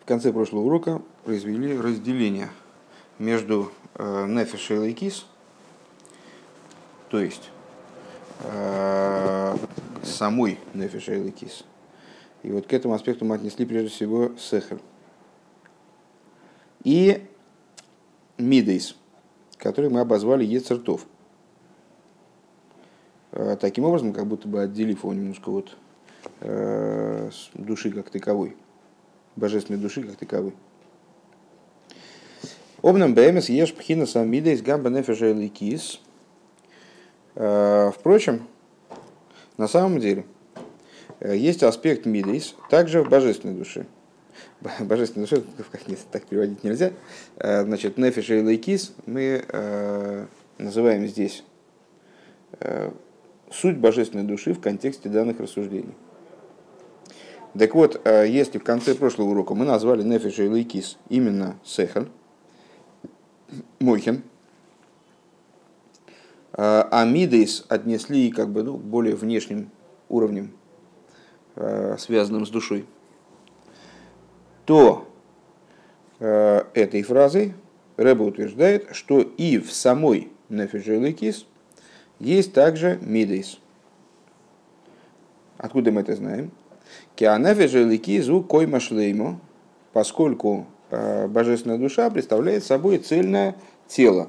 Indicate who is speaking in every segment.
Speaker 1: в конце прошлого урока произвели разделение между э, нефиш и лейкис, то есть э, самой нефиш и лейкис. И вот к этому аспекту мы отнесли прежде всего сехер. И мидейс, который мы обозвали ецертов. Э, таким образом, как будто бы отделив его немножко от э, души как таковой, божественной души как таковой. Обнам БМС ешь пхина самида из гамба нефеша кис. Э, впрочем, на самом деле, есть аспект мидейс также в божественной душе. Божественной душе, как нет, так переводить нельзя. Значит, нефеша и лейкис мы называем здесь суть божественной души в контексте данных рассуждений. Так вот, э, если в конце прошлого урока мы назвали Нефиш и Лейкис именно Сехер, Мойхен, э, а Мидейс отнесли как бы ну, более внешним уровнем, э, связанным с душой, то этой фразой Рэба утверждает, что и в самой Нефиш и Лейкис есть также Мидейс. Откуда мы это знаем? Кианефеже ликизу койма шлейму, поскольку э, божественная душа представляет собой цельное тело.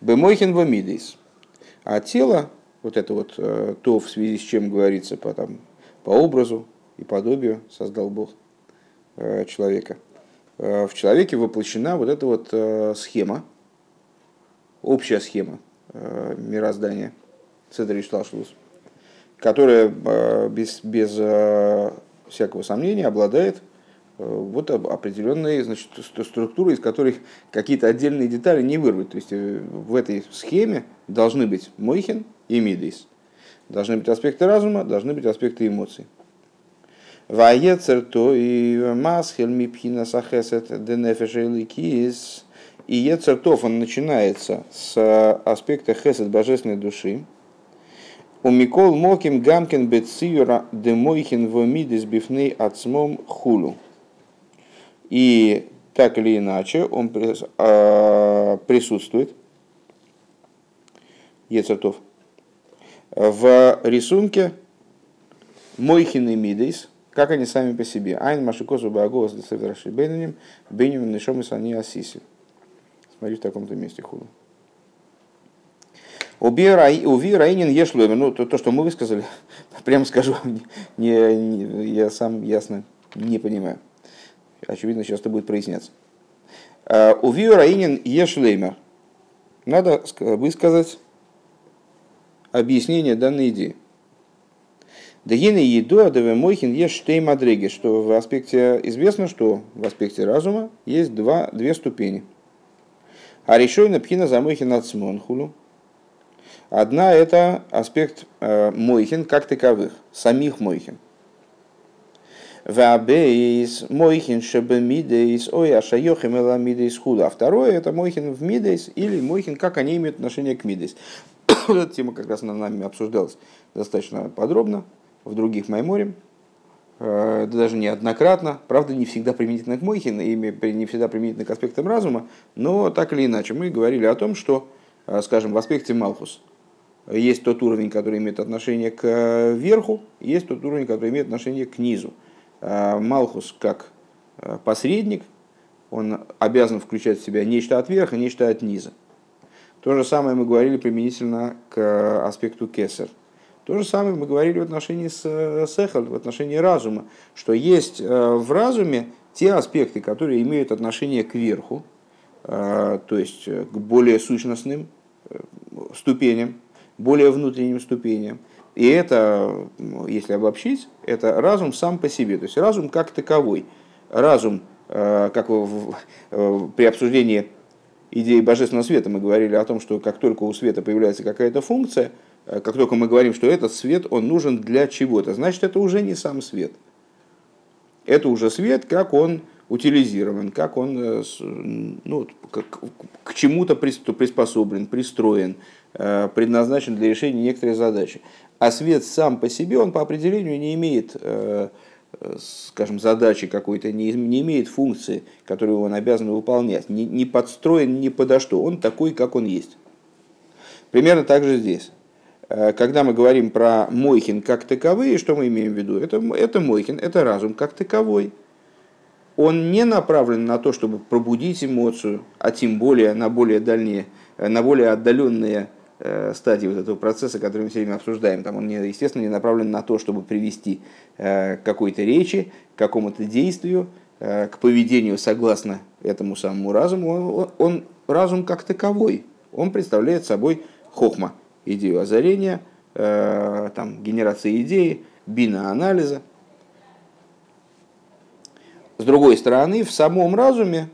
Speaker 1: Бемойхин вамидейс. А тело, вот это вот э, то, в связи с чем говорится по, там, по образу и подобию создал Бог э, человека. В человеке воплощена вот эта вот схема, общая схема мироздания, Цедри Шталшлус – которая э, без, без э, всякого сомнения обладает э, вот определенной значит, структурой, из которой какие-то отдельные детали не вырвать. То есть в этой схеме должны быть Мойхин и Мидейс. Должны быть аспекты разума, должны быть аспекты эмоций. Ваецер то и масхель мипхина сахесет денефешеликис. И ецертов он начинается с аспекта хесед божественной души, у Микол Моким Гамкин Бециюра Демойхин Вомидис Бифней Ацмом Хулу. И так или иначе он а, присутствует, Ецертов, в рисунке Мойхин и Мидейс, как они сами по себе. Айн Машикосу Багос Десевераши Бенаним, Бенем Нишом и Сани Асиси. Смотри в таком-то месте худу. Уви Раинин Ешловер, ну то, то, что мы высказали, прямо скажу, не, не, я сам ясно не понимаю. Очевидно, сейчас это будет проясняться. А, Уви Раинин Ешлеймер. Надо высказать объяснение данной идеи. Дагины еду, адаве мойхин есть штей мадреги, что в аспекте известно, что в аспекте разума есть два, две ступени. А решой пхина за мойхин от смонхулу, Одна – это аспект э, мойхин как таковых, самих мойхин. Вабейс мойхин шебемидейс ой ашайохим эла мидейс худа. А второе – это мойхин в мидейс или мойхин, как они имеют отношение к мидейс. Эта тема как раз на нами обсуждалась достаточно подробно в других майморе. Э, даже неоднократно, правда, не всегда применительно к Мойхин, и не всегда применительно к аспектам разума, но так или иначе мы говорили о том, что, э, скажем, в аспекте Малхус – есть тот уровень, который имеет отношение к э, верху, есть тот уровень, который имеет отношение к низу. А Малхус как э, посредник, он обязан включать в себя нечто от верха, нечто от низа. То же самое мы говорили применительно к э, аспекту кесар. То же самое мы говорили в отношении с сехал, в отношении разума, что есть в разуме те аспекты, которые имеют отношение к верху, то есть к более сущностным ступеням, более внутренним ступеням. И это, если обобщить, это разум сам по себе, то есть разум как таковой. Разум, э, как в, при обсуждении идеи божественного света мы говорили о том, что как только у света появляется какая-то функция, э, как только мы говорим, что этот свет, он нужен для чего-то, значит, это уже не сам свет. Это уже свет, как он утилизирован, как он э, ну, к, к чему-то приспособлен, пристроен, Э, предназначен для решения некоторой задачи. А свет сам по себе, он по определению не имеет э, скажем, задачи какой-то, не, не имеет функции, которую он обязан выполнять, не, не подстроен ни подо что, он такой, как он есть. Примерно так же здесь. Когда мы говорим про Мойхин как таковые, что мы имеем в виду? Это, это Мойхин, это разум как таковой. Он не направлен на то, чтобы пробудить эмоцию, а тем более на более дальние, на более отдаленные Э, стадии вот этого процесса, который мы все время обсуждаем. Там он, естественно, не направлен на то, чтобы привести э, к какой-то речи, к какому-то действию, э, к поведению согласно этому самому разуму. Он, он разум как таковой. Он представляет собой хохма, идею озарения, там, генерации идеи, бина-анализа. С другой стороны, в самом разуме,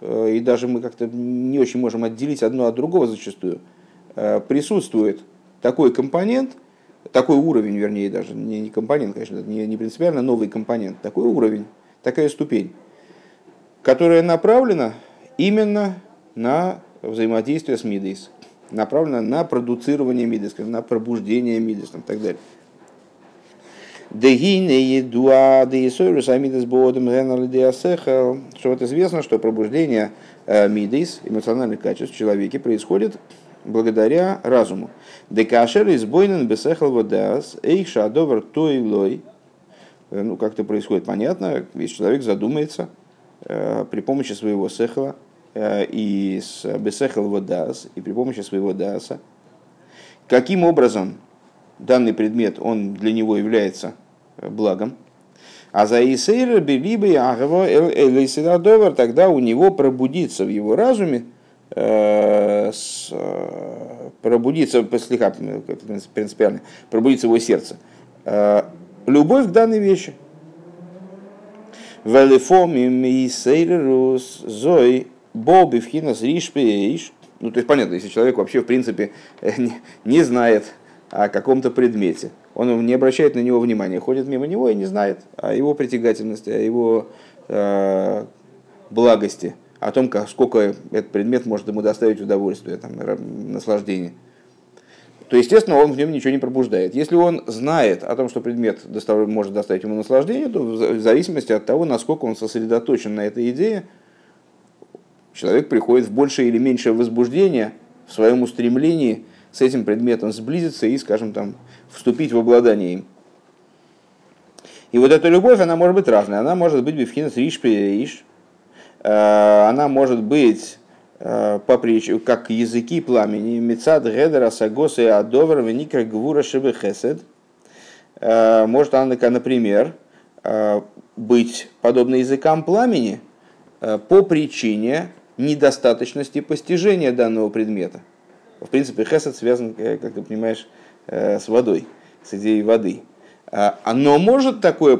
Speaker 1: и даже мы как-то не очень можем отделить одно от другого зачастую – Э, присутствует такой компонент, такой уровень, вернее, даже не, не компонент, конечно, не, не принципиально новый компонент, такой уровень, такая ступень, которая направлена именно на взаимодействие с Мидейс, направлена на продуцирование Мидейс, на пробуждение Мидейс и так далее. Дегине едуа деисойрус амидес бодом что вот известно, что пробуждение э, мидейс, эмоциональных качеств в человеке происходит благодаря разуму. Декашер избойнен бесехал водас, эйша довар той лой. Э, ну, как это происходит, понятно, если человек задумается э, при помощи своего сехала э, и с бесехал водас, и при помощи своего даса, каким образом данный предмет, он для него является э, благом, а за Исейра Белиба Ягова тогда у него пробудится в его разуме Э, э, пробудиться, слегка принципиально, пробудится его сердце. Э, любовь к данной вещи. Велифомим и сейрерус зой боби вхинас ришпеиш. Ну, то есть, понятно, если человек вообще, в принципе, не, не знает о каком-то предмете, он не обращает на него внимания, ходит мимо него и не знает о его притягательности, о его э, благости, о том, как, сколько этот предмет может ему доставить удовольствие, там, наслаждение, то, естественно, он в нем ничего не пробуждает. Если он знает о том, что предмет достав... может доставить ему наслаждение, то в зависимости от того, насколько он сосредоточен на этой идее, человек приходит в большее или меньшее возбуждение в своем устремлении с этим предметом сблизиться и, скажем, там, вступить в обладание им. И вот эта любовь, она может быть разная. Она может быть бифхинас риш иш, Э, она может быть э, по притче, как языки пламени, мецад гедера сагос и адовер веникра гвура шебе хесед. Э, может она, например, быть подобна языкам пламени по причине недостаточности постижения данного предмета. В принципе, хесед связан, как ты понимаешь, с водой, с идеей воды. Но может такое,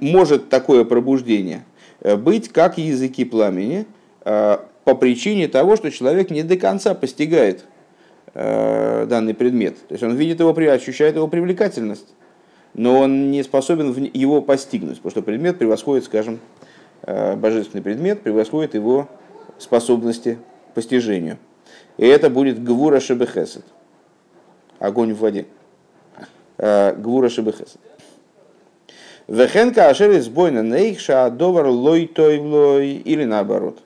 Speaker 1: может такое пробуждение – Э, быть как языки пламени э, по причине того, что человек не до конца постигает э, данный предмет. То есть он видит его, ощущает его привлекательность, но он не способен его постигнуть, потому что предмет превосходит, скажем, божественный предмет превосходит его способности постижению. И это будет гвура шебехесет, огонь в воде. Гвура шебехесет. Вехенка ашер избойна нейхша довар лой той лой или наоборот.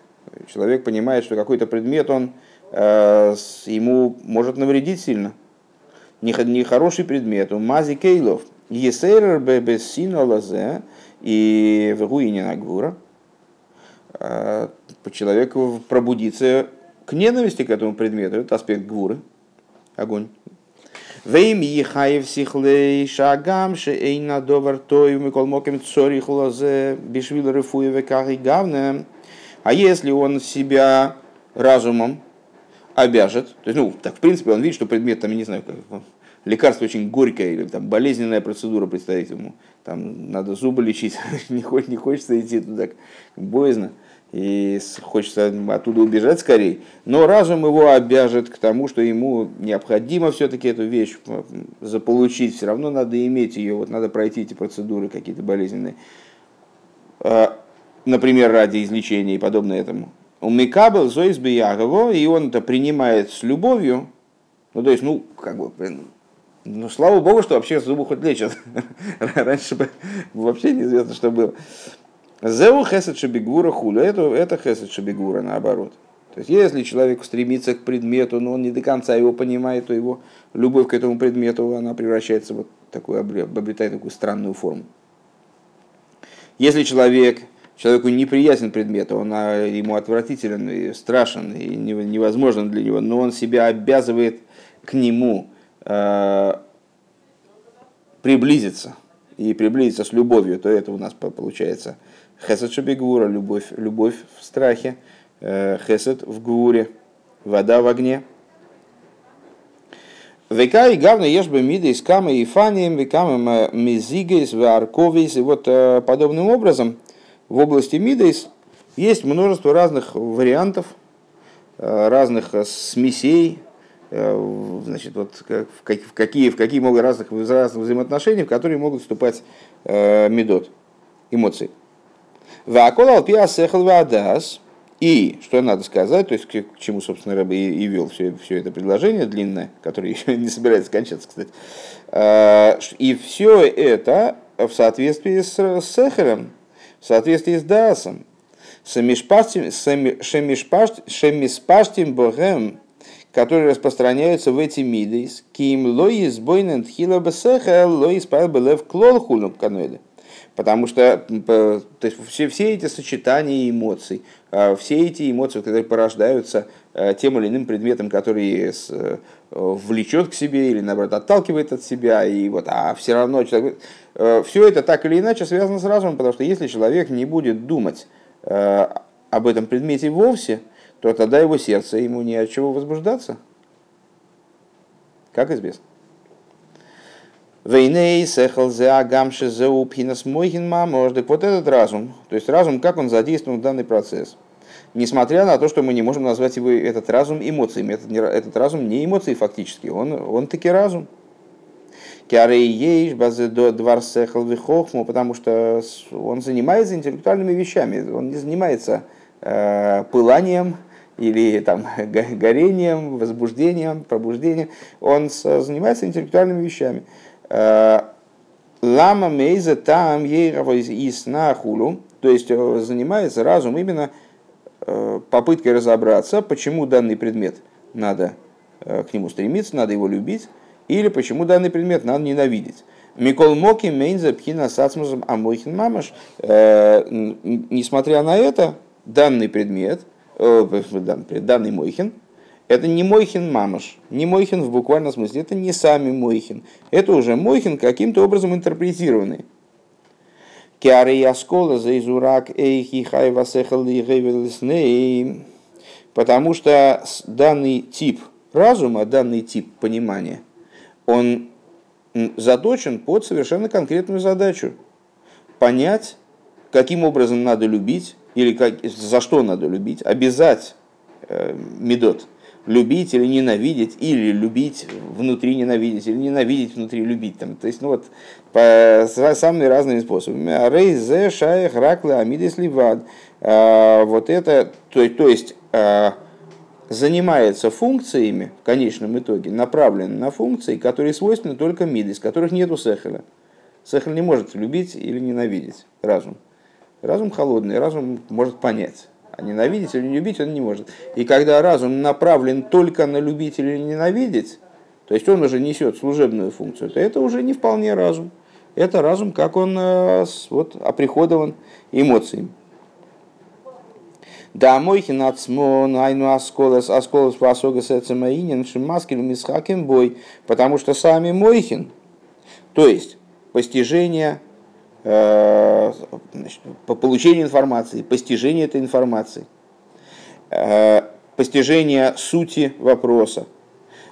Speaker 1: Человек понимает, что какой-то предмет он э, ему может навредить сильно. Нехороший предмет. Мази кейлов. Есейрер бебесина лазе и в руине нагура. Э, человек пробудится к ненависти к этому предмету. Это аспект гвуры. Огонь. Вейм ехаев сихлей шагам шейна довар той микол моким цорих лазе бишвил рифуеве кахи гавне. А если он себя разумом обяжет, то есть, ну, так, в принципе, он видит, что предмет, там, не знаю, как, лекарство очень горькое, или там болезненная процедура предстоит ему, там, надо зубы лечить, не хочется идти туда, боязно и хочется оттуда убежать скорее, но разум его обяжет к тому, что ему необходимо все-таки эту вещь заполучить, все равно надо иметь ее, вот надо пройти эти процедуры какие-то болезненные, а, например, ради излечения и подобное этому. У Микабел Зоис Биягово, и он это принимает с любовью, ну то есть, ну, как бы, Ну, слава богу, что вообще зубы хоть лечат. Раньше бы вообще неизвестно, что было. Зеу хесед шабигура хуля. Это, это хесед шабигура, наоборот. То есть, если человек стремится к предмету, но он не до конца его понимает, то его любовь к этому предмету, она превращается вот такую, обретает такую странную форму. Если человек, человеку неприятен предмет, он а, ему отвратителен и страшен, и невозможен для него, но он себя обязывает к нему э, приблизиться и приблизиться с любовью, то это у нас получается хесед шабигура, любовь, любовь в страхе, э, хесед в гуре, вода в огне. Века и гавна ешь бы миды с камы и фанием, векамы мизигейс, варковейс. И вот э, подобным образом в области мидейс есть множество разных вариантов, э, разных смесей, значит, вот в какие, в какие могут разных, разных взаимоотношений, в которые могут вступать медот, эмоции. Ваколал пиасехал вадас. И что надо сказать, то есть к чему, собственно, Рэбе и, вел все, все это предложение длинное, которое еще не собирается кончаться, кстати. А, и все это в соответствии с, с Сехером, в соответствии с Даасом, шемишпаштим богем, которые распространяются в эти мидейс, ким лоис бойнен тхила бесехел, лоис пайл белев клол хулнук каноиде. Потому что то есть, все, все эти сочетания эмоций, а, все эти эмоции, которые порождаются а, тем или иным предметом, который э, влечет к себе или, наоборот, отталкивает от себя, и вот, а все равно человек... Э, все это так или иначе связано с разумом, потому что если человек не будет думать э, об этом предмете вовсе, то тогда его сердце ему не от чего возбуждаться. Как известно. Вейней сехал зе агамши зе упхинас мойхин мамож. Так вот этот разум, то есть разум, как он задействован в данный процесс. Несмотря на то, что мы не можем назвать его, этот разум эмоциями. Этот, этот разум не эмоции фактически, он, он таки разум. Кярей ейш базе до двар сехал вихохму, потому что он занимается интеллектуальными вещами. Он не занимается э, пыланием, или там, горением, возбуждением, пробуждением. Он занимается интеллектуальными вещами. Э, лама мейза там ей и сна хулу, то есть э, занимается разум именно э, попыткой разобраться, почему данный предмет надо к нему стремиться, надо его любить, или почему данный предмет надо ненавидеть. Микол Моки Мейнза Пхина Сацмузом Амойхин Мамаш. Несмотря на это, данный предмет, данный Мойхин, это не Мойхин мамаш, не Мойхин в буквальном смысле, это не сами Мойхин. Это уже Мойхин каким-то образом интерпретированный. Киары яскола за изурак эйхи хай васехал Потому что данный тип разума, данный тип понимания, он заточен под совершенно конкретную задачу. Понять, каким образом надо любить, или как, за что надо любить, обязать э, медот – любить или ненавидеть, или любить внутри ненавидеть, или ненавидеть внутри любить. Там, то есть, ну вот, по самыми разными способами. Рейзе, шаях, раклы, амидис, ливад. А, вот это, то, то есть, а, занимается функциями, в конечном итоге, направлен на функции, которые свойственны только мидис, которых нету сехеля. Сехель не может любить или ненавидеть разум. Разум холодный, разум может понять. А ненавидеть или не любить он не может. И когда разум направлен только на любить или ненавидеть, то есть он уже несет служебную функцию, то это уже не вполне разум. Это разум, как он э, вот, оприходован эмоциями. Да, мойхин ацмон, айну асколес, асколес васогас эцемаинин, шимаскин, мисхакин бой, потому что сами мойхин, то есть постижение значит, по получению информации, постижение этой информации, э, постижение сути вопроса.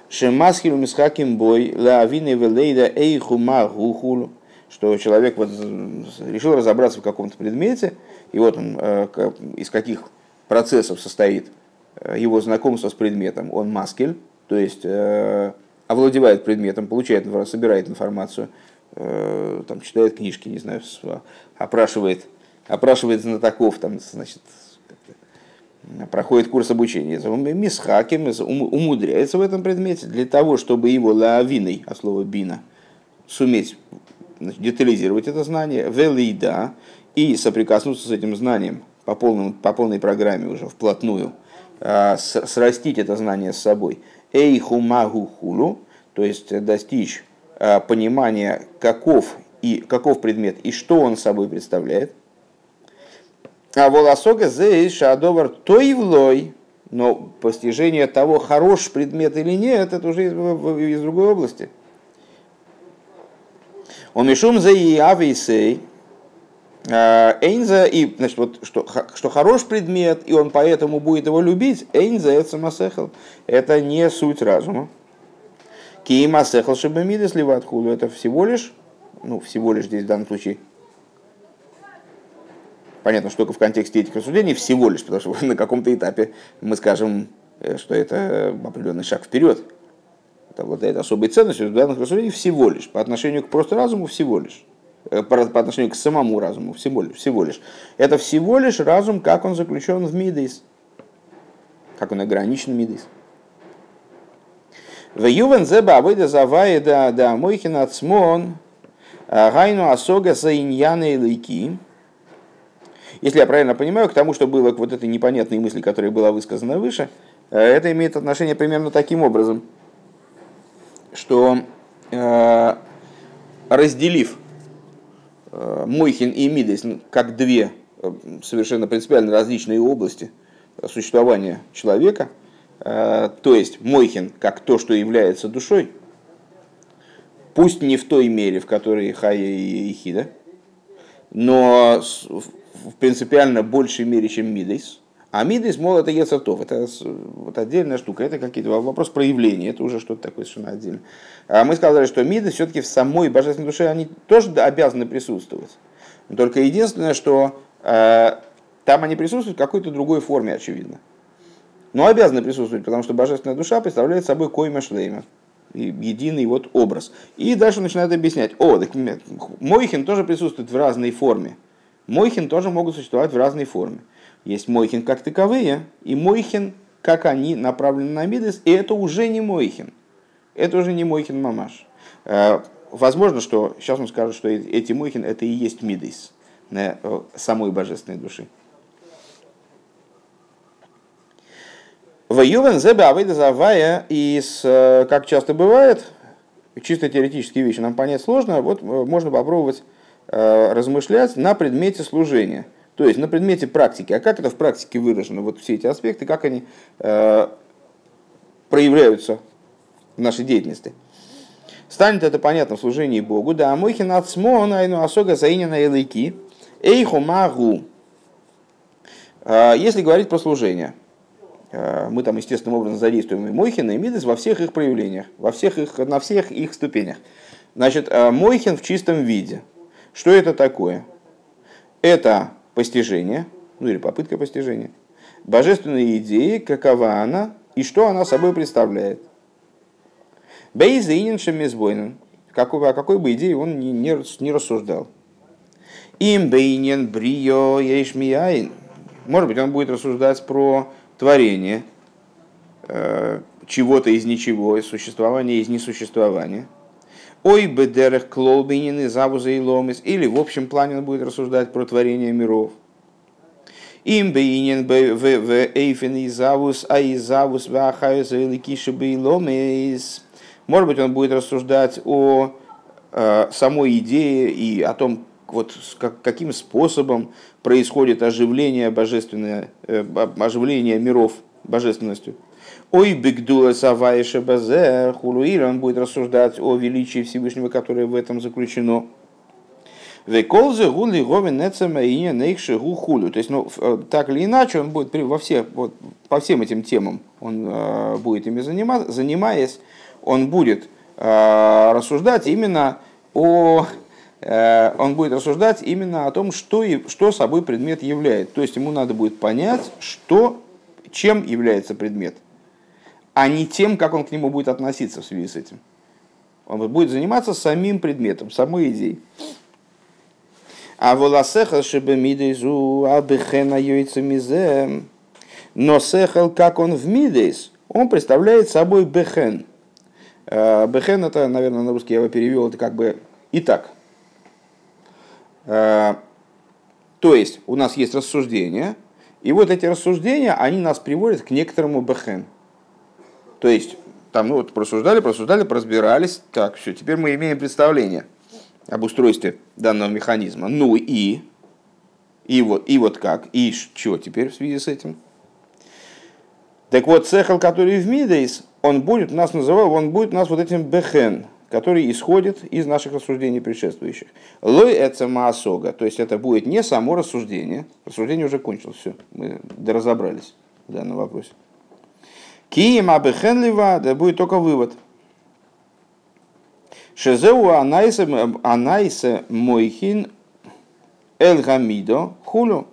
Speaker 1: Шемасхилу мисхаким бой лавины велейда эйхума гухулу что человек вот решил разобраться в каком-то предмете, и вот он э, из каких процессов состоит его знакомство с предметом. Он маскель, то есть овладевает предметом, получает, собирает информацию, Э, там, читает книжки, не знаю, опрашивает, опрашивает знатоков, там, значит, проходит курс обучения, мисхаким умудряется в этом предмете для того, чтобы его лавиной, от слова бина, суметь значит, детализировать это знание, велида, и соприкоснуться с этим знанием по, полному, по полной программе уже вплотную, а, срастить это знание с собой. Эйху магу хулу, то есть достичь а, понимания, каков, и, каков предмет и что он собой представляет. А волосога зей шадовар тоивлой, но постижение того, хорош предмет или нет, это уже из, из другой области. Он мишум за и ависей, а, Эйнза, и, значит, вот, что, что хорош предмет, и он поэтому будет его любить, Эйнза это самосехал, это не суть разума. Киима сехал шабамиды слива откуда, это всего лишь, ну, всего лишь здесь в данном случае, понятно, что только в контексте этих рассуждений, всего лишь, потому что на каком-то этапе мы скажем, э, что это определенный шаг вперед, это обладает особой ценностью, в данных рассуждениях всего лишь, по отношению к просто разуму всего лишь. Э, по, отношению к самому разуму, всего лишь, всего лишь. Это всего лишь разум, как он заключен в Мидейс, как он ограничен Мидейс. В Ювен зеба авойда завая да мойхин ацмон а, гайну асога за иньяны лейки. Если я правильно понимаю, к тому, что было к вот этой непонятной мысли, которая была высказана выше, э, это имеет отношение примерно таким образом, что э, разделив Э, Мойхин и Мидес как две совершенно принципиально различные области существования человека. Э, то есть Мойхин как то, что является душой, пусть не в той мере, в которой Хая и Ихида, но в принципиально большей мере, чем Мидейс. А Мидейс, мол, это Ецатов, это вот отдельная штука, это какие-то вопрос проявления, это уже что-то такое совершенно отдельно. А мы сказали, что Мидейс все-таки в самой божественной душе, они тоже обязаны присутствовать. Только единственное, что э, там они присутствуют в какой-то другой форме, очевидно. Но обязаны присутствовать, потому что божественная душа представляет собой койма шлейма, единый вот образ. И дальше начинает объяснять, о, так Мойхин тоже присутствует в разной форме. Мойхин тоже могут существовать в разной форме. Есть мойхин как таковые, и мойхин, как они направлены на мидес, и это уже не мойхин. Это уже не мойхин мамаш. Э, возможно, что сейчас он скажет, что эти мойхин это и есть мидес э, самой божественной души. Воювен зебе авейда завая, и э, как часто бывает, чисто теоретические вещи нам понять сложно, вот можно попробовать размышлять на предмете служения – то есть на предмете практики. А как это в практике выражено? Вот все эти аспекты, как они э, проявляются в нашей деятельности. Станет это понятно в служении Богу. Да, мойхин ацмон айну асога заинена элейки эйху магу. Э, если говорить про служение, э, мы там естественным образом задействуем и Мойхина, и Мидес во всех их проявлениях, во всех их, на всех их ступенях. Значит, э, Мойхин в чистом виде. Что это такое? Это постижения, ну или попытка постижения, божественной идеи, какова она и что она собой представляет. Бейзинин шемизбойнен, какой, о какой бы идее он не, не, не рассуждал. Им бейнен брио ейшмияин. Может быть, он будет рассуждать про творение э, чего-то из ничего, существование из несуществования – Ой, бедерах клолбинин и завуза и ломис. Или в общем плане он будет рассуждать про творение миров. Им бейнин в эйфен и завус, а и завус в ахаюс и ликиши и ломис. Может быть, он будет рассуждать о э, самой идее и о том, вот как, каким способом происходит оживление божественное, э, оживление миров божественностью. Ой, бигдула савайша базе, хулуир, он будет рассуждать о величии Всевышнего, которое в этом заключено. Веколзе гули говен нецема и нейхши хулю. То есть, ну, э, так или иначе, он будет во всех, вот, по всем этим темам он э, будет ими заниматься, занимаясь, он будет э, рассуждать именно о он будет рассуждать именно о том, что, и, что собой предмет является. То есть ему надо будет понять, что, чем является предмет – а не тем, как он к нему будет относиться в связи с этим. Он будет заниматься самим предметом, самой идеей. А волосеха шебемидезу абихена йойцемизе. Но сехал, как он в мидейс, он представляет собой бехен. Э, бехен это, наверное, на русский я его перевел, это как бы и так. Э, то есть у нас есть рассуждения, и вот эти рассуждения, они нас приводят к некоторому бехен. То есть там, ну вот, просуждали, просуждали, разбирались. Так, все, теперь мы имеем представление об устройстве данного механизма. Ну и, и вот, и вот как, и что теперь в связи с этим? Так вот, цехал, который в Мидейс, он будет нас называл, он будет нас вот этим бехен, который исходит из наших рассуждений предшествующих. Лой это маасога, то есть это будет не само рассуждение, рассуждение уже кончилось, все, мы доразобрались в данном вопросе. Кием абехенлива, да будет только вывод. Шезеу анайсе мойхин эль гамидо хулю.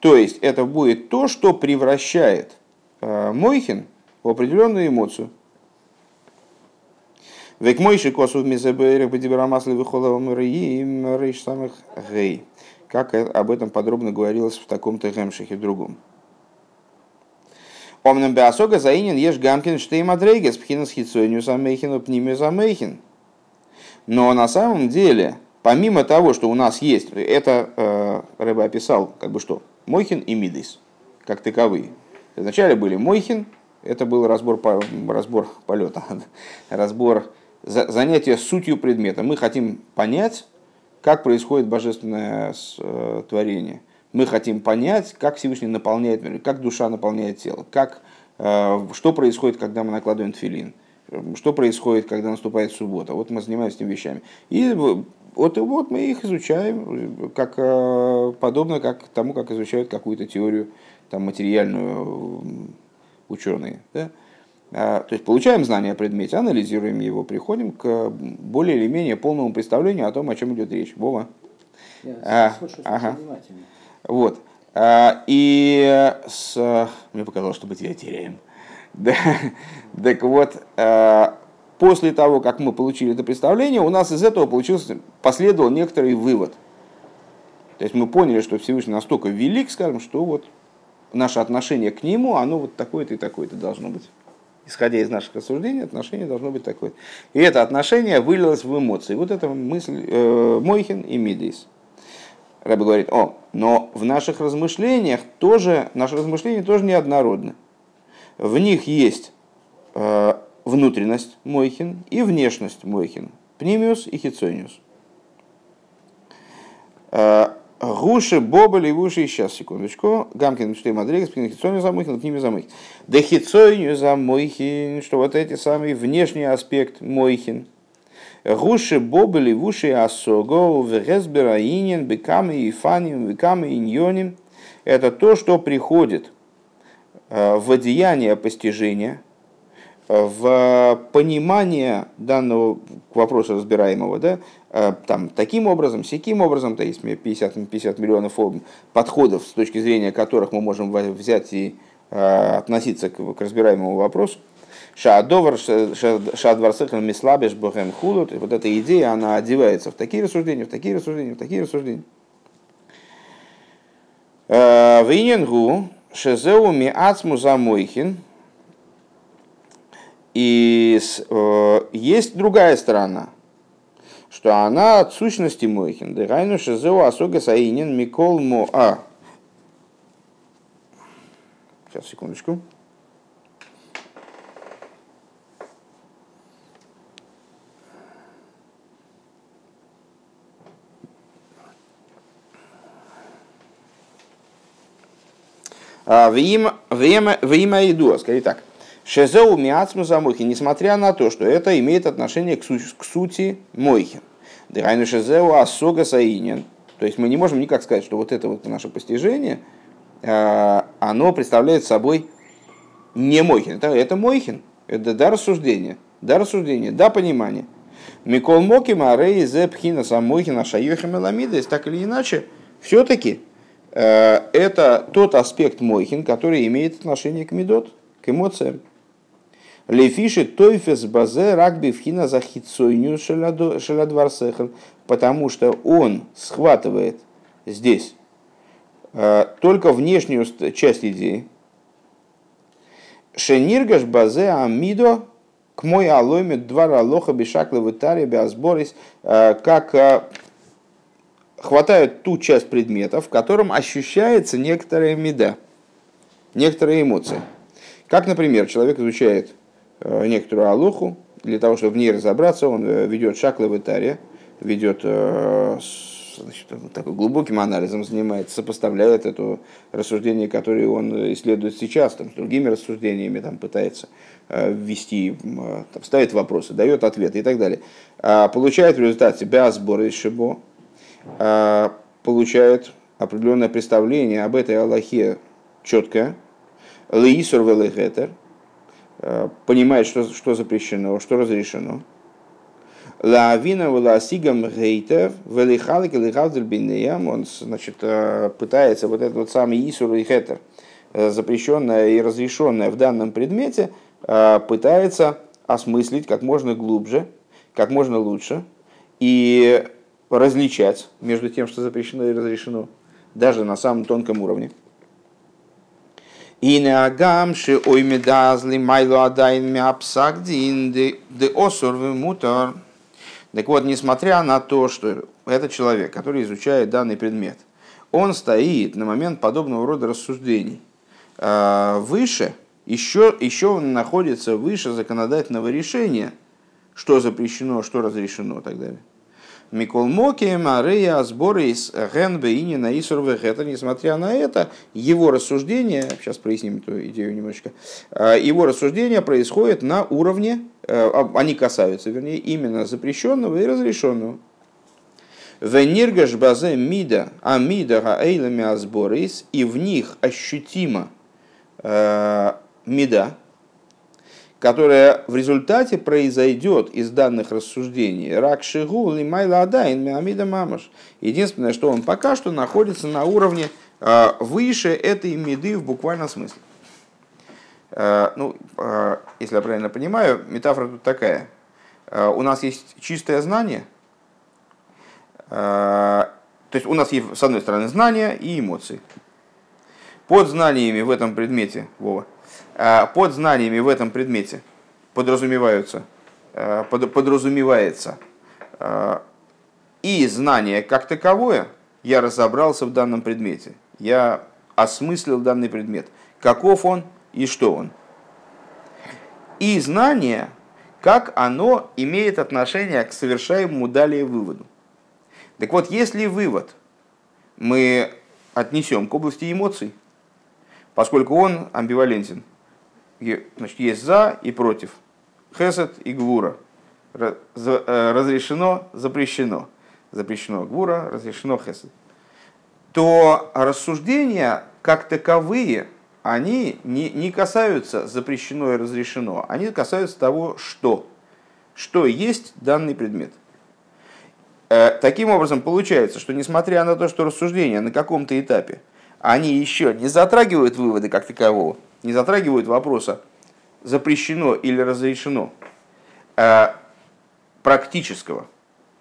Speaker 1: То есть это будет то, что превращает э, мойхин в определенную эмоцию. Век мойши косу мизеберех бедибрамасли выхоловым им рейш самых гей. Как об этом подробно говорилось в таком-то гемшихе другом. Омнам беасога заинен ешь гамкин штейм адрейгес пхинас хитсойню замейхин пнимю замейхин. Но на самом деле, помимо того, что у нас есть, это э, Рэба описал, как бы что, Мойхин и Мидис, как таковые. Вначале были Мойхин, это был разбор, разбор полета, разбор занятия сутью предмета. Мы хотим понять, как происходит божественное э, творение – мы хотим понять, как Всевышний наполняет мир, как душа наполняет тело, как, э, что происходит, когда мы накладываем тфилин, что происходит, когда наступает суббота. Вот мы занимаемся этими вещами. И вот, вот мы их изучаем, как, э, подобно как тому, как изучают какую-то теорию там, материальную ученые. Да? А, то есть получаем знания о предмете, анализируем его, приходим к более или менее полному представлению о том, о чем идет речь. Вова?
Speaker 2: Я а, ага.
Speaker 1: Вот. А, и с... мне показалось, что мы тебя теряем. Да. Так вот, а, после того, как мы получили это представление, у нас из этого получился, последовал некоторый вывод. То есть мы поняли, что Всевышний настолько велик, скажем, что вот наше отношение к нему, оно вот такое-то и такое-то должно быть. Исходя из наших рассуждений, отношение должно быть такое. И это отношение вылилось в эмоции. Вот это мысль э, Мойхин и Мидейс. Рэбби говорит, о, но в наших размышлениях тоже, наши размышления тоже неоднородны. В них есть э, внутренность Мойхин и внешность Мойхин, Пнимиус и Хицониус. Э, Гуши, Бобали, Вуши, сейчас, секундочку. Гамкин, и Мадригас, Хицониус за Мойхин, Пнимиус за Мойхин. Да Хицониус за Мойхин, что вот эти самые внешний аспект Мойхин – Гуши бобели вуши асого вегезбера инин бекамы и фаним бекамы иньоним. Это то, что приходит э, в одеяние постижения, в понимание данного вопроса разбираемого, да, э, там, таким образом, всяким образом, то есть 50, 50 миллионов подходов, с точки зрения которых мы можем взять и э, относиться к, к разбираемому вопросу, Шаадовар шадварсехен мислабеш бохем хулут. Вот эта идея, она одевается в такие рассуждения, в такие рассуждения, в такие рассуждения. Э, Виненгу шезеу ми ацму замойхин. И э, есть другая сторона, что она от сущности Мойхин. Дырайну шезеу асога саинин микол мо... А. Сейчас, секундочку. А, время иду, скорее так. Шезеу миацму за мойхи, несмотря на то, что это имеет отношение к, су- к сути мойхи. Дырайну шезеу асога саинен. То есть мы не можем никак сказать, что вот это вот наше постижение, а, оно представляет собой не мойхин. Это, это мойхин. Это да рассуждение. Да рассуждение, да понимание. Микол Моким, Арей, Зепхина, Самойхина, Шайохим Эламидес, так или иначе, все-таки Э, это тот аспект Мойхин, который имеет отношение к медот, к эмоциям. Лефиши тойфес базе рагби вхина за хитсойню шеладварсехен, потому что он схватывает здесь э, только внешнюю часть идеи, Шениргаш базе амидо к мой аломе два алоха бешакла в Италии биазборис, как хватают ту часть предметов, в котором ощущается некоторая меда, некоторые эмоции. Как, например, человек изучает некоторую алоху, для того, чтобы в ней разобраться, он ведет шаклы в Итаре, ведет значит, такой глубоким анализом занимается, сопоставляет это рассуждение, которое он исследует сейчас, там, с другими рассуждениями там, пытается э, ввести, э, там, ставит вопросы, дает ответы и так далее. А получает в результате биасбора из Шибо, а получает определенное представление об этой Аллахе четкое, леисур велегетер, э, понимает, что, что запрещено, что разрешено – Лавина Валасигам Гейтер, Велихалик Бинеям, он значит, э, пытается вот этот вот самый Исур и Хетер, э, запрещенное и разрешенное в данном предмете, э, пытается осмыслить как можно глубже, как можно лучше и различать между тем, что запрещено и разрешено, даже на самом тонком уровне. И не агамши ой медазли майло адайн мяпсагдин де осур мутор. Так вот, несмотря на то, что этот человек, который изучает данный предмет, он стоит на момент подобного рода рассуждений а, выше, еще, еще он находится выше законодательного решения, что запрещено, что разрешено и так далее. Микол Моки, Мария, сборы из Генбе и на это, несмотря на это, его рассуждение, сейчас проясним эту идею немножечко, а, его рассуждение происходит на уровне, э, они касаются, вернее, именно запрещенного и разрешенного. Вениргаш базе мида, а мида гаэйлами азборис, и в них ощутимо э, мида, которая в результате произойдет из данных рассуждений. Рак лимайла адайн миамида мамаш. Единственное, что он пока что находится на уровне а, выше этой меды в буквальном смысле. А, ну, а, если я правильно понимаю, метафора тут такая. У нас есть чистое знание, то есть у нас есть, с одной стороны, знания и эмоции. Под знаниями в этом предмете, Вова, под знаниями в этом предмете подразумеваются, э, подразумевается э, и знание как таковое, я разобрался в данном предмете, я осмыслил данный предмет, каков он и что он. И знание, как оно имеет отношение к совершаемому далее выводу. Так вот, если вывод мы отнесем к области эмоций, поскольку он амбивалентен – значит, есть за и против. Хесед и гвура. Э, разрешено, запрещено. Запрещено гвура, разрешено хесед. То рассуждения как таковые, они не, не касаются запрещено и разрешено, они касаются того, что. Что есть данный предмет. Э, таким образом, получается, что несмотря на то, что рассуждения на каком-то этапе, они еще не затрагивают выводы как такового, не затрагивают вопроса, запрещено или разрешено, а практического,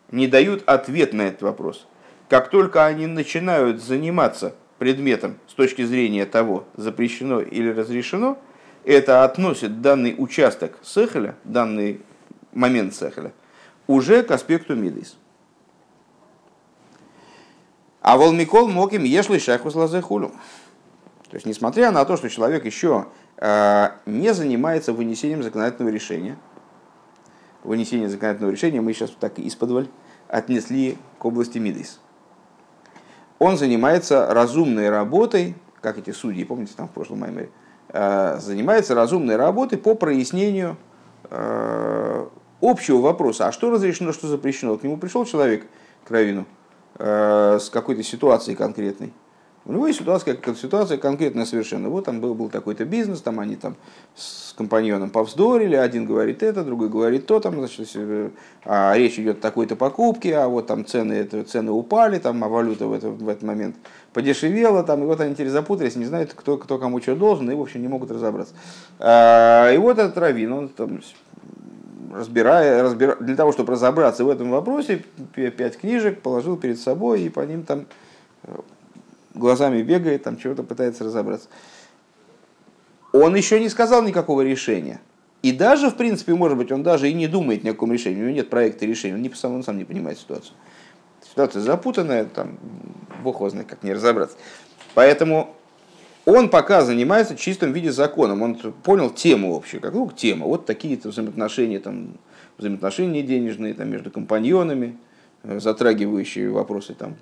Speaker 1: не дают ответ на этот вопрос. Как только они начинают заниматься предметом с точки зрения того, запрещено или разрешено, это относит данный участок сехеля, данный момент сехеля, уже к аспекту мидейс. А волмикол могим ешли шахус лазехулю. То есть, несмотря на то, что человек еще э, не занимается вынесением законодательного решения, вынесение законодательного решения мы сейчас так из-под отнесли к области Мидейс. Он занимается разумной работой, как эти судьи, помните, там в прошлом маймере, э, занимается разумной работой по прояснению э, общего вопроса, а что разрешено, что запрещено. К нему пришел человек, к Равину, с какой-то ситуацией конкретной, у него есть ситуация, как ситуация конкретная совершенно. Вот там был, был такой-то бизнес, там они там с компаньоном повздорили, один говорит это, другой говорит то, там, значит, э, а речь идет о такой-то покупке, а вот там цены, это, цены упали, там, а валюта в, это, в этот момент подешевела, там, и вот они теперь запутались, не знают, кто, кто кому что должен, и, в общем, не могут разобраться. А, и вот этот Равин, он там разбирая, разбира... для того, чтобы разобраться в этом вопросе, пять книжек положил перед собой и по ним там глазами бегает, там чего-то пытается разобраться. он еще не сказал никакого решения. И даже, в принципе, может быть, он даже и не думает ни о каком решении, у него нет проекта решения, он, не, сам, он сам не понимает ситуацию. Ситуация запутанная, там, бог его знает, как не разобраться. Поэтому он пока занимается в чистом виде законом. Он понял тему общую, как ну, тема. Вот такие-то взаимоотношения, там, взаимоотношения денежные там, между компаньонами, затрагивающие вопросы там,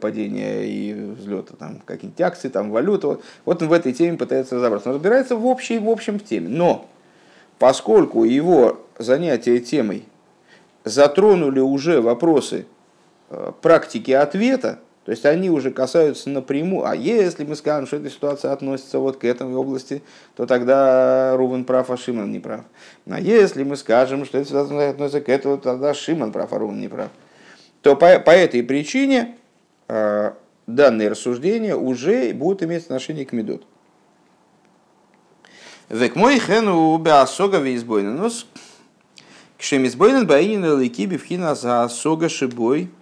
Speaker 1: падения и взлета там, какие-нибудь акции, там, валюта. Вот он в этой теме пытается разобраться. Он разбирается в, общей, в общем в теме. Но поскольку его занятия темой затронули уже вопросы э, практики ответа, то есть они уже касаются напрямую. А если мы скажем, что эта ситуация относится вот к этой области, то тогда Рувен прав, а Шимон не прав. А если мы скажем, что эта ситуация относится к этому, тогда Шимон прав, а Рувен не прав. То по, по этой причине э, данные рассуждения уже будут иметь отношение к Медот. Век мой хену беасога вейсбойненус. Кшемизбойнен баинин ликиби вхина за сога шибой –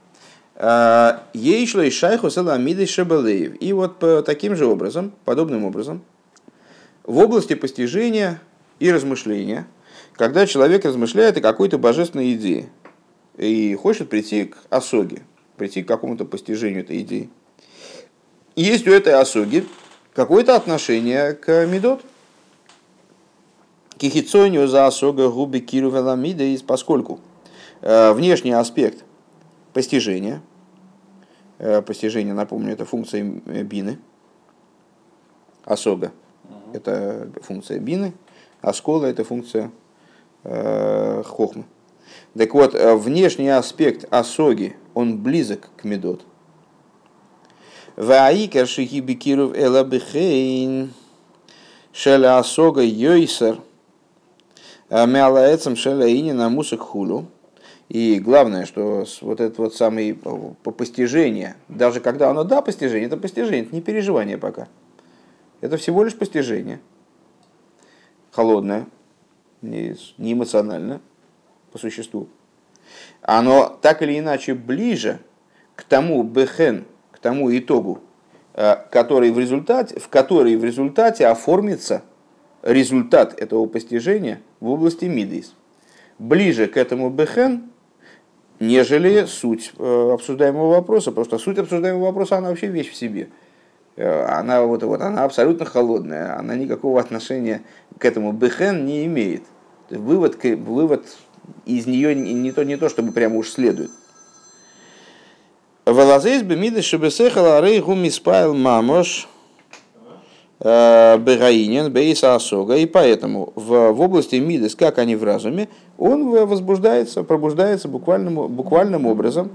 Speaker 1: Ей шло и шайху саламиды шабалеев. И вот по таким же образом, подобным образом, в области постижения и размышления, когда человек размышляет о какой-то божественной идее и хочет прийти к осоге, прийти к какому-то постижению этой идеи. Есть у этой осоги какое-то отношение к медот. Кихицонию за осога губи киру веламида, поскольку э, внешний аспект постижения, Э, постижения, напомню, это функция бины, осога – это функция бины, а скола – это функция э, хохмы. Так вот, э, внешний аспект осоги, он близок к медот. Ваикер шихи бикиров элабихейн шеля осога йойсер мяла эцем шеля инина мусак хулу – и главное, что вот это вот самое по постижение, даже когда оно да, постижение, это постижение, это не переживание пока. Это всего лишь постижение. Холодное, не, не эмоционально, по существу. Оно так или иначе ближе к тому бехен, к тому итогу, э, который в результате, в который в результате оформится результат этого постижения в области мидейс. Ближе к этому бехен, нежели суть э, обсуждаемого вопроса, потому что суть обсуждаемого вопроса, она вообще вещь в себе. Э, она, вот, вот, она абсолютно холодная, она никакого отношения к этому бехен не имеет. Вывод, вывод из нее не то, не то, чтобы прямо уж следует. Велазейс бемиды шебесехала рейгу миспайл мамош Э, Бегаинин, Бейса Асога, и поэтому в, в области Мидес, как они в разуме, он возбуждается, пробуждается буквальным, буквальным образом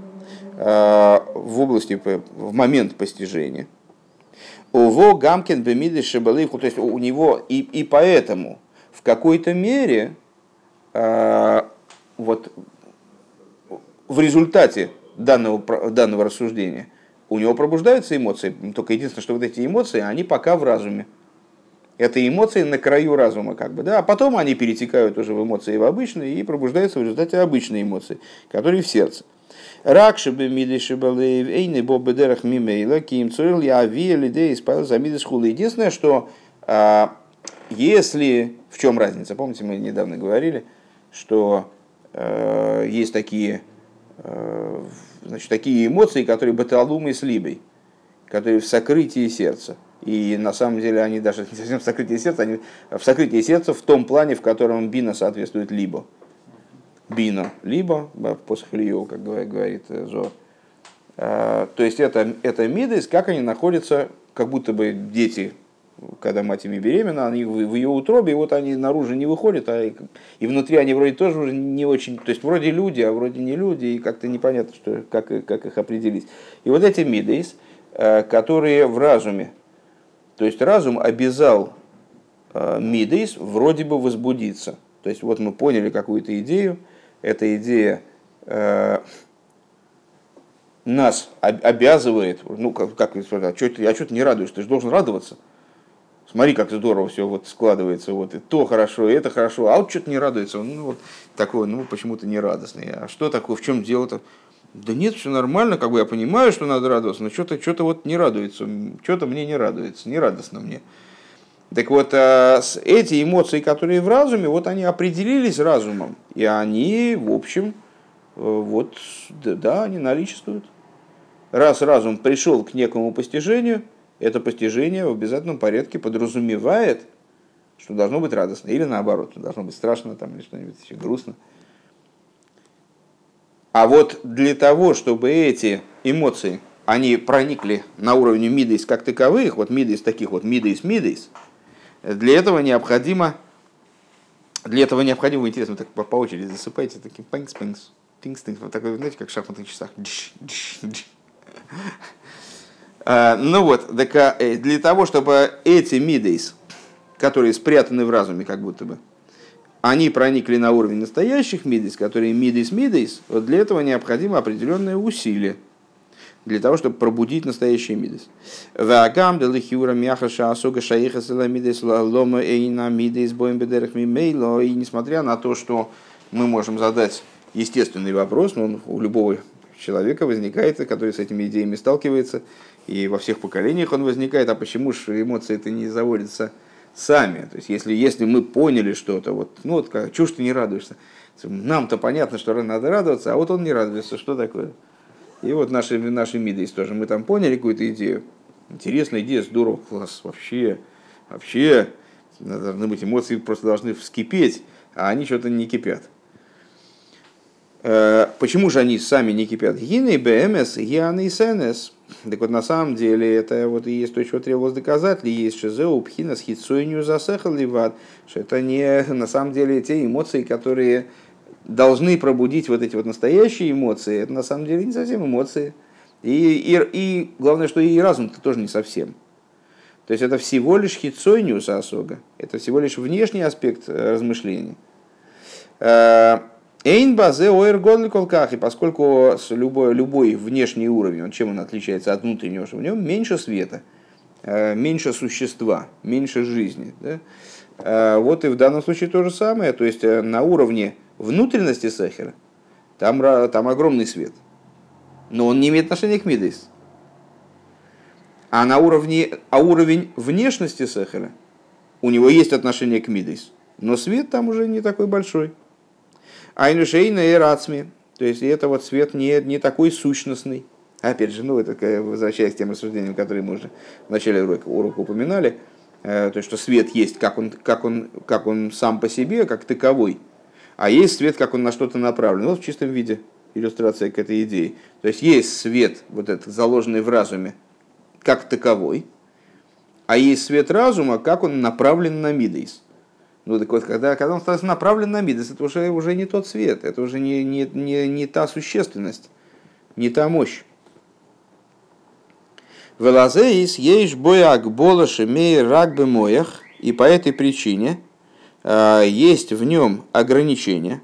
Speaker 1: э, в области, в момент постижения. Уво Гамкин Бемидес Шабалейх, то есть у него и, и поэтому в какой-то мере э, вот в результате данного, данного рассуждения у него пробуждаются эмоции, только единственное, что вот эти эмоции, они пока в разуме. Это эмоции на краю разума, как бы, да, а потом они перетекают уже в эмоции в обычные и пробуждаются в результате обычной эмоции, которые в сердце. Ракши бы эйны бобедерах мимейла, ким цурил я авия лидей исправил за хулы. Единственное, что а, если, в чем разница, помните, мы недавно говорили, что есть такие а, значит, такие эмоции, которые баталумы с либой, которые в сокрытии сердца. И на самом деле они даже не совсем в сокрытии сердца, они в сокрытии сердца в том плане, в котором бина соответствует либо. Бина, либо, после хлио, как говорит э, Зор. То есть это, это мидес, как они находятся, как будто бы дети когда мать ими беременна, они в ее утробе, и вот они наружу не выходят, а и внутри они вроде тоже уже не очень, то есть вроде люди, а вроде не люди, и как-то непонятно, что, как, как их определить. И вот эти мидейс, э, которые в разуме, то есть разум обязал э, мидейс вроде бы возбудиться. То есть вот мы поняли какую-то идею, эта идея э, нас обязывает, ну как, как а что я что-то не радуюсь, ты же должен радоваться смотри, как здорово все вот складывается, вот и то хорошо, и это хорошо, а вот что-то не радуется, ну, вот такой, ну, почему-то не радостный. А что такое, в чем дело-то? Да нет, все нормально, как бы я понимаю, что надо радоваться, но что-то что вот не радуется, что-то мне не радуется, не радостно мне. Так вот, э, эти эмоции, которые в разуме, вот они определились разумом, и они, в общем, э, вот, да, они наличествуют. Раз разум пришел к некому постижению, это постижение в обязательном порядке подразумевает, что должно быть радостно, или наоборот, должно быть страшно там, или что-нибудь еще грустно. А вот для того, чтобы эти эмоции, они проникли на уровень мидейс как таковых, вот мидейс таких вот мидейс мидейс, для этого необходимо, для этого необходимо, интересно, так по, очереди засыпайте таким пэнкс пэнкс тинкс тинкс вот такой, знаете, как в шахматных часах. А, ну вот, так, а, э, для того, чтобы эти мидейс, которые спрятаны в разуме, как будто бы, они проникли на уровень настоящих мидейс, которые мидейс мидейс, вот для этого необходимо определенное усилие для того, чтобы пробудить настоящий мидес. Вагам де мяхаша асуга шаиха села мидес лома эйна мидес боем бедерах мимейло. И несмотря на то, что мы можем задать естественный вопрос, но он у любого человека возникает, который с этими идеями сталкивается, и во всех поколениях он возникает, а почему же эмоции это не заводятся сами? То есть, если, если мы поняли что-то, вот, ну вот, как, ж ты не радуешься? Нам-то понятно, что надо радоваться, а вот он не радуется, что такое? И вот наши, наши мидейс тоже. Мы там поняли какую-то идею. Интересная идея, здорово, класс, вообще, вообще, должны быть эмоции, просто должны вскипеть, а они что-то не кипят. Э, почему же они сами не кипят? Гины БМС, Гианы и СНС. Так вот, на самом деле, это вот и есть то, чего требовалось доказать, ли есть шизеу, пхина, схитсойню, засехал ливат, что это не на самом деле те эмоции, которые должны пробудить вот эти вот настоящие эмоции, это на самом деле не совсем эмоции. И, и, и главное, что и разум-то тоже не совсем. То есть это всего лишь хитсойниус осога, это всего лишь внешний аспект э, размышлений. Э, Эйн базе оэр колках, и поскольку любой, любой внешний уровень, он чем он отличается от внутреннего, что в нем меньше света, э, меньше существа, меньше жизни. Да? Вот и в данном случае то же самое, то есть на уровне внутренности Сахера, там, там огромный свет. Но он не имеет отношения к Мидейс. А на уровне, а уровень внешности Сахера, у него есть отношение к Мидейс. Но свет там уже не такой большой. Айнушейна и Рацми. То есть это вот свет не, не такой сущностный. Опять же, ну, это возвращаясь к тем рассуждениям, которые мы уже в начале урока, урока упоминали, э, то есть, что свет есть, как он, как, он, как он сам по себе, как таковой – а есть свет, как он на что-то направлен. Вот в чистом виде иллюстрация к этой идее. То есть есть свет, вот этот заложенный в разуме, как таковой, а есть свет разума, как он направлен на мидейс. Ну так вот, когда, когда он становится направлен на мидейс, это уже, уже не тот свет, это уже не, не, не, не та существенность, не та мощь. Велазеис ешь бояк болоши мей рак моях, и по этой причине – а, есть в нем ограничение,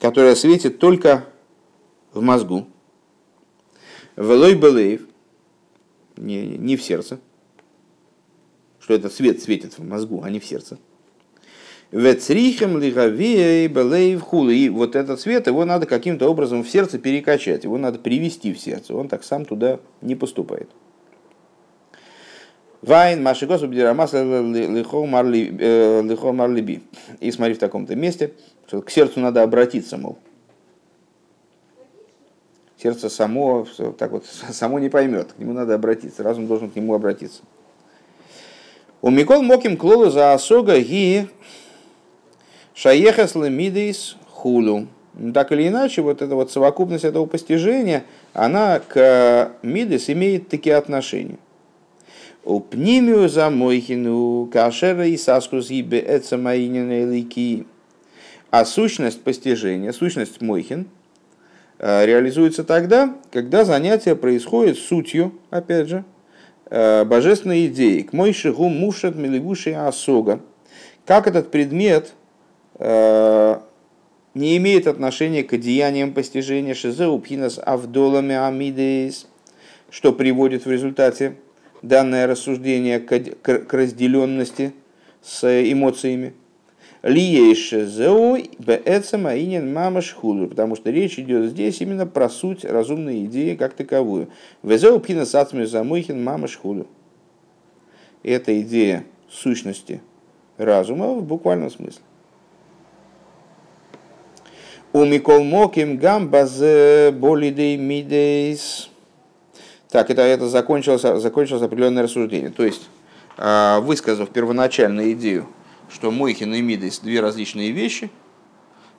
Speaker 1: которое светит только в мозгу. Велой Белеев, не, не в сердце, что этот свет светит в мозгу, а не в сердце. Вецрихем лигавей белеев хули. И вот этот свет, его надо каким-то образом в сердце перекачать, его надо привести в сердце. Он так сам туда не поступает. Вайн, Маши Лихо Марлиби. И смотри в таком-то месте, что к сердцу надо обратиться, мол. Сердце само, так вот, само не поймет, к нему надо обратиться, разум должен к нему обратиться. У Микол Моким Клолу за Осога Ги Шаехас Лемидейс Хулу. Так или иначе, вот эта вот совокупность этого постижения, она к Мидес имеет такие отношения. У пнимию за мойхину кашера и саскус ибе лики. А сущность постижения, сущность мойхин, э, реализуется тогда, когда занятие происходит сутью, опять же, э, божественной идеи. К мой шигу мушат милигуши асога. Как этот предмет э, не имеет отношения к деяниям постижения шизеу пхинас авдолами амидеис, что приводит в результате данное рассуждение к разделенности с эмоциями. Потому что речь идет здесь именно про суть разумной идеи как таковую. Везеу пина мамашхулю. Эта идея сущности разума в буквальном смысле. У Микол Моким Гамбазе Болидей Мидейс. Так, это, это закончилось, закончилось определенное рассуждение. То есть, а, высказав первоначальную идею, что Мойхин и Мидейс две различные вещи,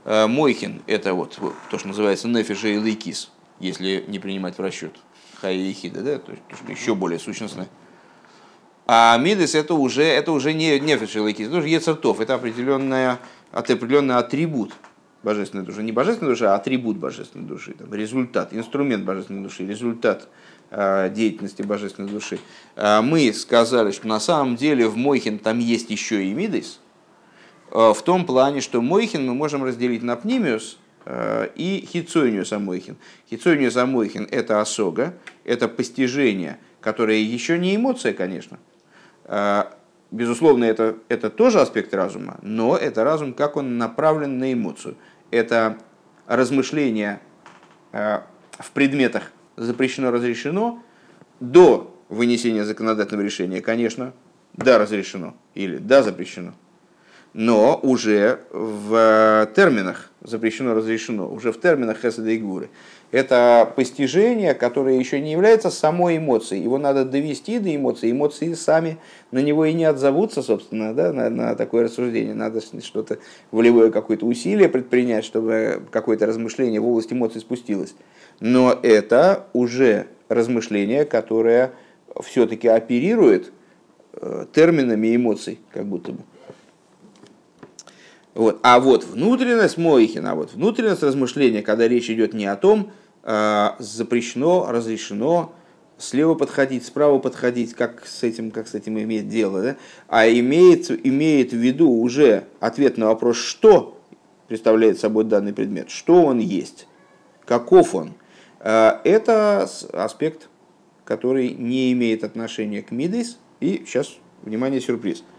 Speaker 1: а, Мойхин это вот то, что называется нефиша и лейкис, если не принимать в расчет Хая и Хида, да, то есть еще более сущностное. А Мидес это уже, это уже не нефиш и лейкис, это уже ецертов, это определенная, определенный атрибут божественной души. Не божественной души, а атрибут божественной души. Там, результат, инструмент божественной души, результат э, деятельности божественной души. Э, мы сказали, что на самом деле в Мойхин там есть еще и Мидейс, э, в том плане, что Мойхин мы можем разделить на Пнимиус э, и Хицойниус Амойхин. Хицойниус Амойхин – это осога, это постижение, которое еще не эмоция, конечно, э, Безусловно, это, это тоже аспект разума, но это разум, как он направлен на эмоцию это размышление э, в предметах запрещено-разрешено до вынесения законодательного решения, конечно, да, разрешено или да, запрещено. Но уже в э, терминах запрещено-разрешено, уже в терминах хеседа и гуры. Это постижение, которое еще не является самой эмоцией. Его надо довести до эмоций. Эмоции сами на него и не отзовутся, собственно, да, на, на такое рассуждение. Надо что-то, волевое какое-то усилие предпринять, чтобы какое-то размышление в области эмоций спустилось. Но это уже размышление, которое все-таки оперирует э, терминами эмоций, как будто бы. Вот. А вот внутренность Моихина, вот внутренность размышления, когда речь идет не о том, э, запрещено, разрешено, слева подходить, справа подходить, как с этим, как с этим иметь дело, да? а имеет, имеет в виду уже ответ на вопрос, что представляет собой данный предмет, что он есть, каков он. Э, это аспект, который не имеет отношения к Мидейс. И сейчас, внимание, сюрприз –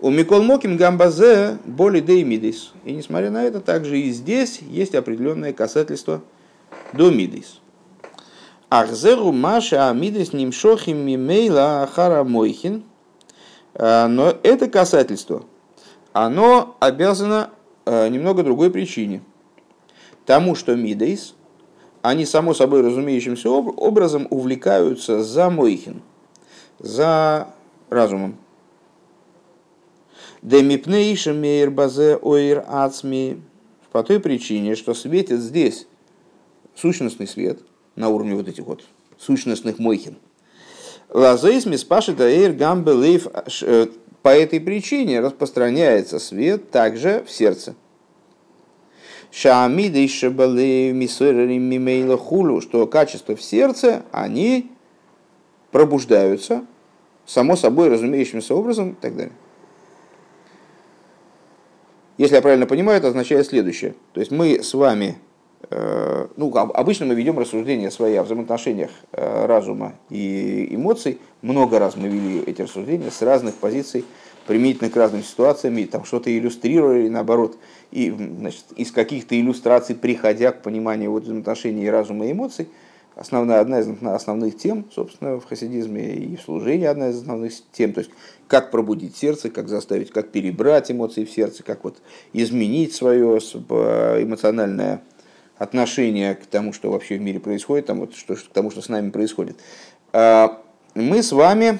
Speaker 1: у Микол Моким Гамбазе боли деймидис. И несмотря на это, также и здесь есть определенное касательство до мидис. Ахзеру Маша Амидис Нимшохим Мимейла Ахара Мойхин. А, но это касательство, оно обязано а, немного другой причине. Тому, что Мидейс, они само собой разумеющимся образом увлекаются за Мойхин, за разумом. Демипнейша мейр базе оир ацми. По той причине, что светит здесь сущностный свет на уровне вот этих вот сущностных мойхин. Лазейс миспашит аир гамбе лейф. Э, по этой причине распространяется свет также в сердце. Шаамиды мимейла хулу, что качества в сердце, они пробуждаются, само собой разумеющимся образом и так далее. Если я правильно понимаю, это означает следующее. То есть мы с вами, э, ну, обычно мы ведем рассуждения свои о взаимоотношениях э, разума и эмоций. Много раз мы вели эти рассуждения с разных позиций, применительно к разным ситуациям, и там что-то иллюстрировали, наоборот, и значит, из каких-то иллюстраций, приходя к пониманию вот взаимоотношений разума и эмоций – основная, одна из основных тем, собственно, в хасидизме и в служении одна из основных тем, то есть как пробудить сердце, как заставить, как перебрать эмоции в сердце, как вот изменить свое эмоциональное отношение к тому, что вообще в мире происходит, там, вот, что, к тому, что с нами происходит. А, мы с вами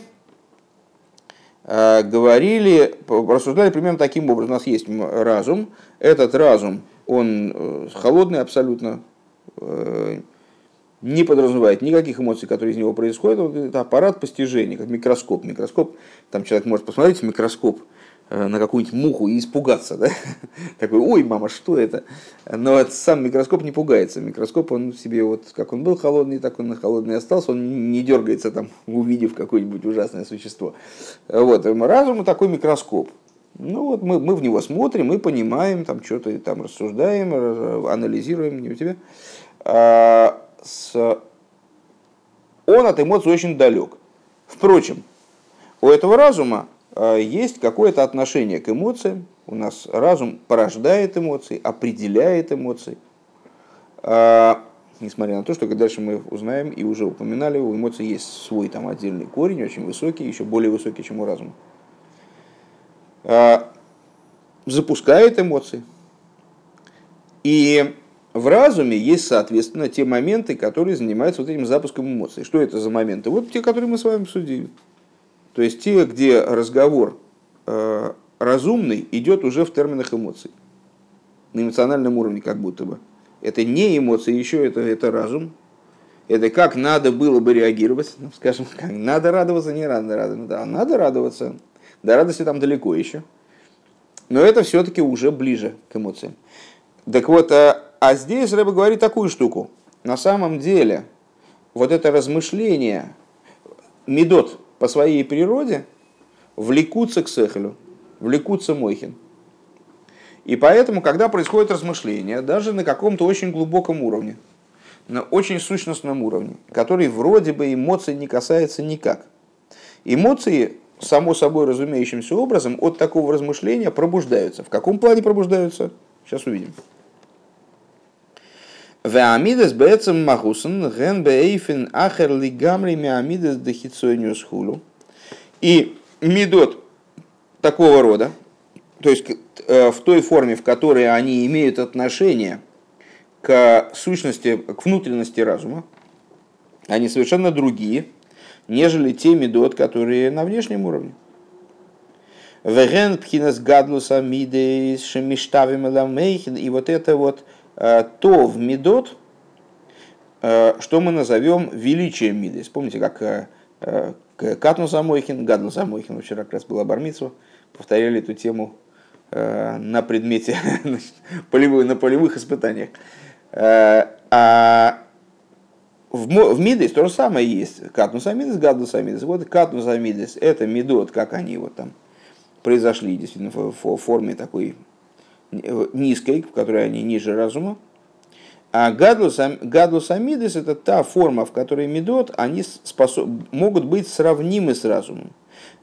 Speaker 1: а, говорили, рассуждали примерно таким образом. У нас есть разум. Этот разум, он э, холодный абсолютно, э, не подразумевает никаких эмоций, которые из него происходят. Вот это аппарат постижения, как микроскоп. Микроскоп, там человек может посмотреть в микроскоп э, на какую-нибудь муху и испугаться. Да? Такой, ой, мама, что это? Но сам микроскоп не пугается. Микроскоп, он себе, вот как он был холодный, так он холодный остался. Он не дергается, там, увидев какое-нибудь ужасное существо. Вот. Разум такой микроскоп. Ну вот мы, мы в него смотрим, мы понимаем, там что-то там рассуждаем, анализируем, не у тебя. А, с... он от эмоций очень далек. Впрочем, у этого разума а, есть какое-то отношение к эмоциям. У нас разум порождает эмоции, определяет эмоции. А, несмотря на то, что дальше мы узнаем и уже упоминали, у эмоций есть свой там отдельный корень, очень высокий, еще более высокий, чем у разума. запускает эмоции. И в разуме есть, соответственно, те моменты, которые занимаются вот этим запуском эмоций. Что это за моменты? Вот те, которые мы с вами обсудили. То есть те, где разговор э, разумный идет уже в терминах эмоций. На эмоциональном уровне как будто бы. Это не эмоции, еще это, это разум. Это как надо было бы реагировать. Ну, скажем, как надо радоваться, не надо радоваться. Да, надо радоваться. До радости там далеко еще. Но это все-таки уже ближе к эмоциям. Так вот, а, здесь Рэба говорит такую штуку. На самом деле, вот это размышление, медот по своей природе, влекутся к сехелю, влекутся мойхин. И поэтому, когда происходит размышление, даже на каком-то очень глубоком уровне, на очень сущностном уровне, который вроде бы эмоций не касается никак. Эмоции, само собой разумеющимся образом, от такого размышления пробуждаются. В каком плане пробуждаются? Сейчас увидим. Веамидес бецем махусен ген бейфин ахер лигамри меамидес дехицойниус хулу. И медот такого рода, то есть э, в той форме, в которой они имеют отношение к сущности, к внутренности разума, они совершенно другие, нежели те медот, которые на внешнем уровне. Веген пхинас гадлуса мидейс шемиштавим и вот это вот то в Медот, э, что мы назовем величием Мидес. Помните, как э, Катну Самойхин, Гадну Самойхин, вчера как раз была Бармицу, повторяли эту тему на предмете полевых, на полевых испытаниях. А в, в Мидес то же самое есть. Катнус Амидес, Гаднус Амидес. Вот Катнус Амидес – это Медот, как они вот там произошли действительно в форме такой низкой, в которой они ниже разума. А гадлус, гадлус амидес это та форма, в которой медот, они способ, могут быть сравнимы с разумом.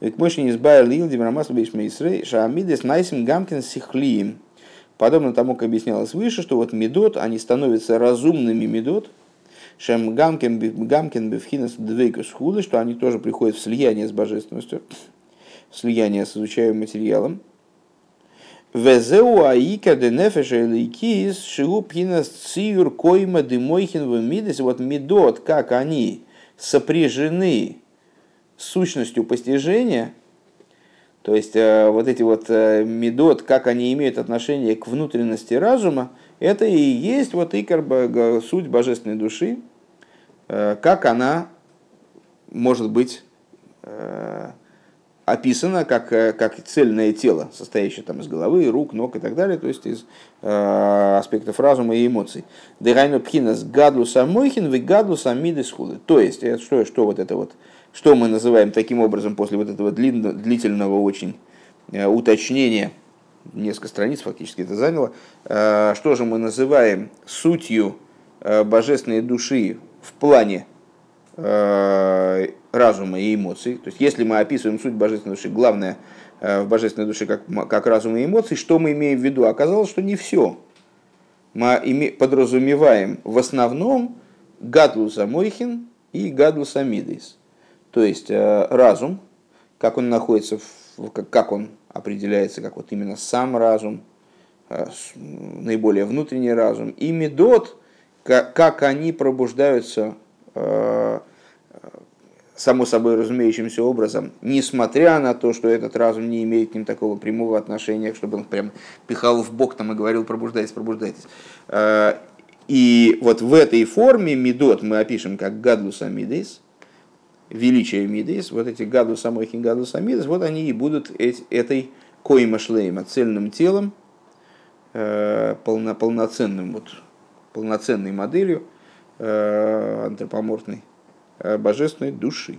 Speaker 1: Ведь мощи не избавил Лил, Димрамас, Бейшмейсрей, Найсим, Гамкин, Сихлием. Подобно тому, как объяснялось выше, что вот медот, они становятся разумными медот, Шем Гамкин, Гамкин, Бевхинас, Двейкус, Худы, что они тоже приходят в слияние с божественностью, в слияние с изучаемым материалом. Везеу аика де нефеша лейкис шигу пхинас циюр койма дымойхин в Вот медот, как они сопряжены с сущностью постижения, то есть э, вот эти вот э, медот, как они имеют отношение к внутренности разума, это и есть вот икор, суть божественной души, э, как она может быть описано как, э, как цельное тело, состоящее там из головы, рук, ног и так далее, то есть из э, аспектов разума и эмоций. Дегайну пхинас гадлуса мойхин вы гадлуса мидес худы. То есть, что, что вот это вот, что мы называем таким образом после вот этого длинного, длительного очень э, уточнения, несколько страниц фактически это заняло, э, что же мы называем сутью э, божественной души в плане разума и эмоций. То есть, если мы описываем суть божественной души, главное э, в божественной душе как, как разум и эмоции, что мы имеем в виду? Оказалось, что не все. Мы подразумеваем в основном гадлуса мойхин и гадлуса мидейс. То есть, э, разум, как он находится, в, как он определяется, как вот именно сам разум, наиболее внутренний разум, и медот, как они пробуждаются само собой разумеющимся образом, несмотря на то, что этот разум не имеет к ним такого прямого отношения, чтобы он прям пихал в бок там и говорил «пробуждайтесь, пробуждайтесь». А, и вот в этой форме медот мы опишем как гадлус амидейс, величие мидейс, вот эти гадлус амойхин, гадлус амидейс, вот они и будут этой коима шлейма, цельным телом, э, полно, полноценным, вот, полноценной моделью, э, антропоморфной, Э, божественной души.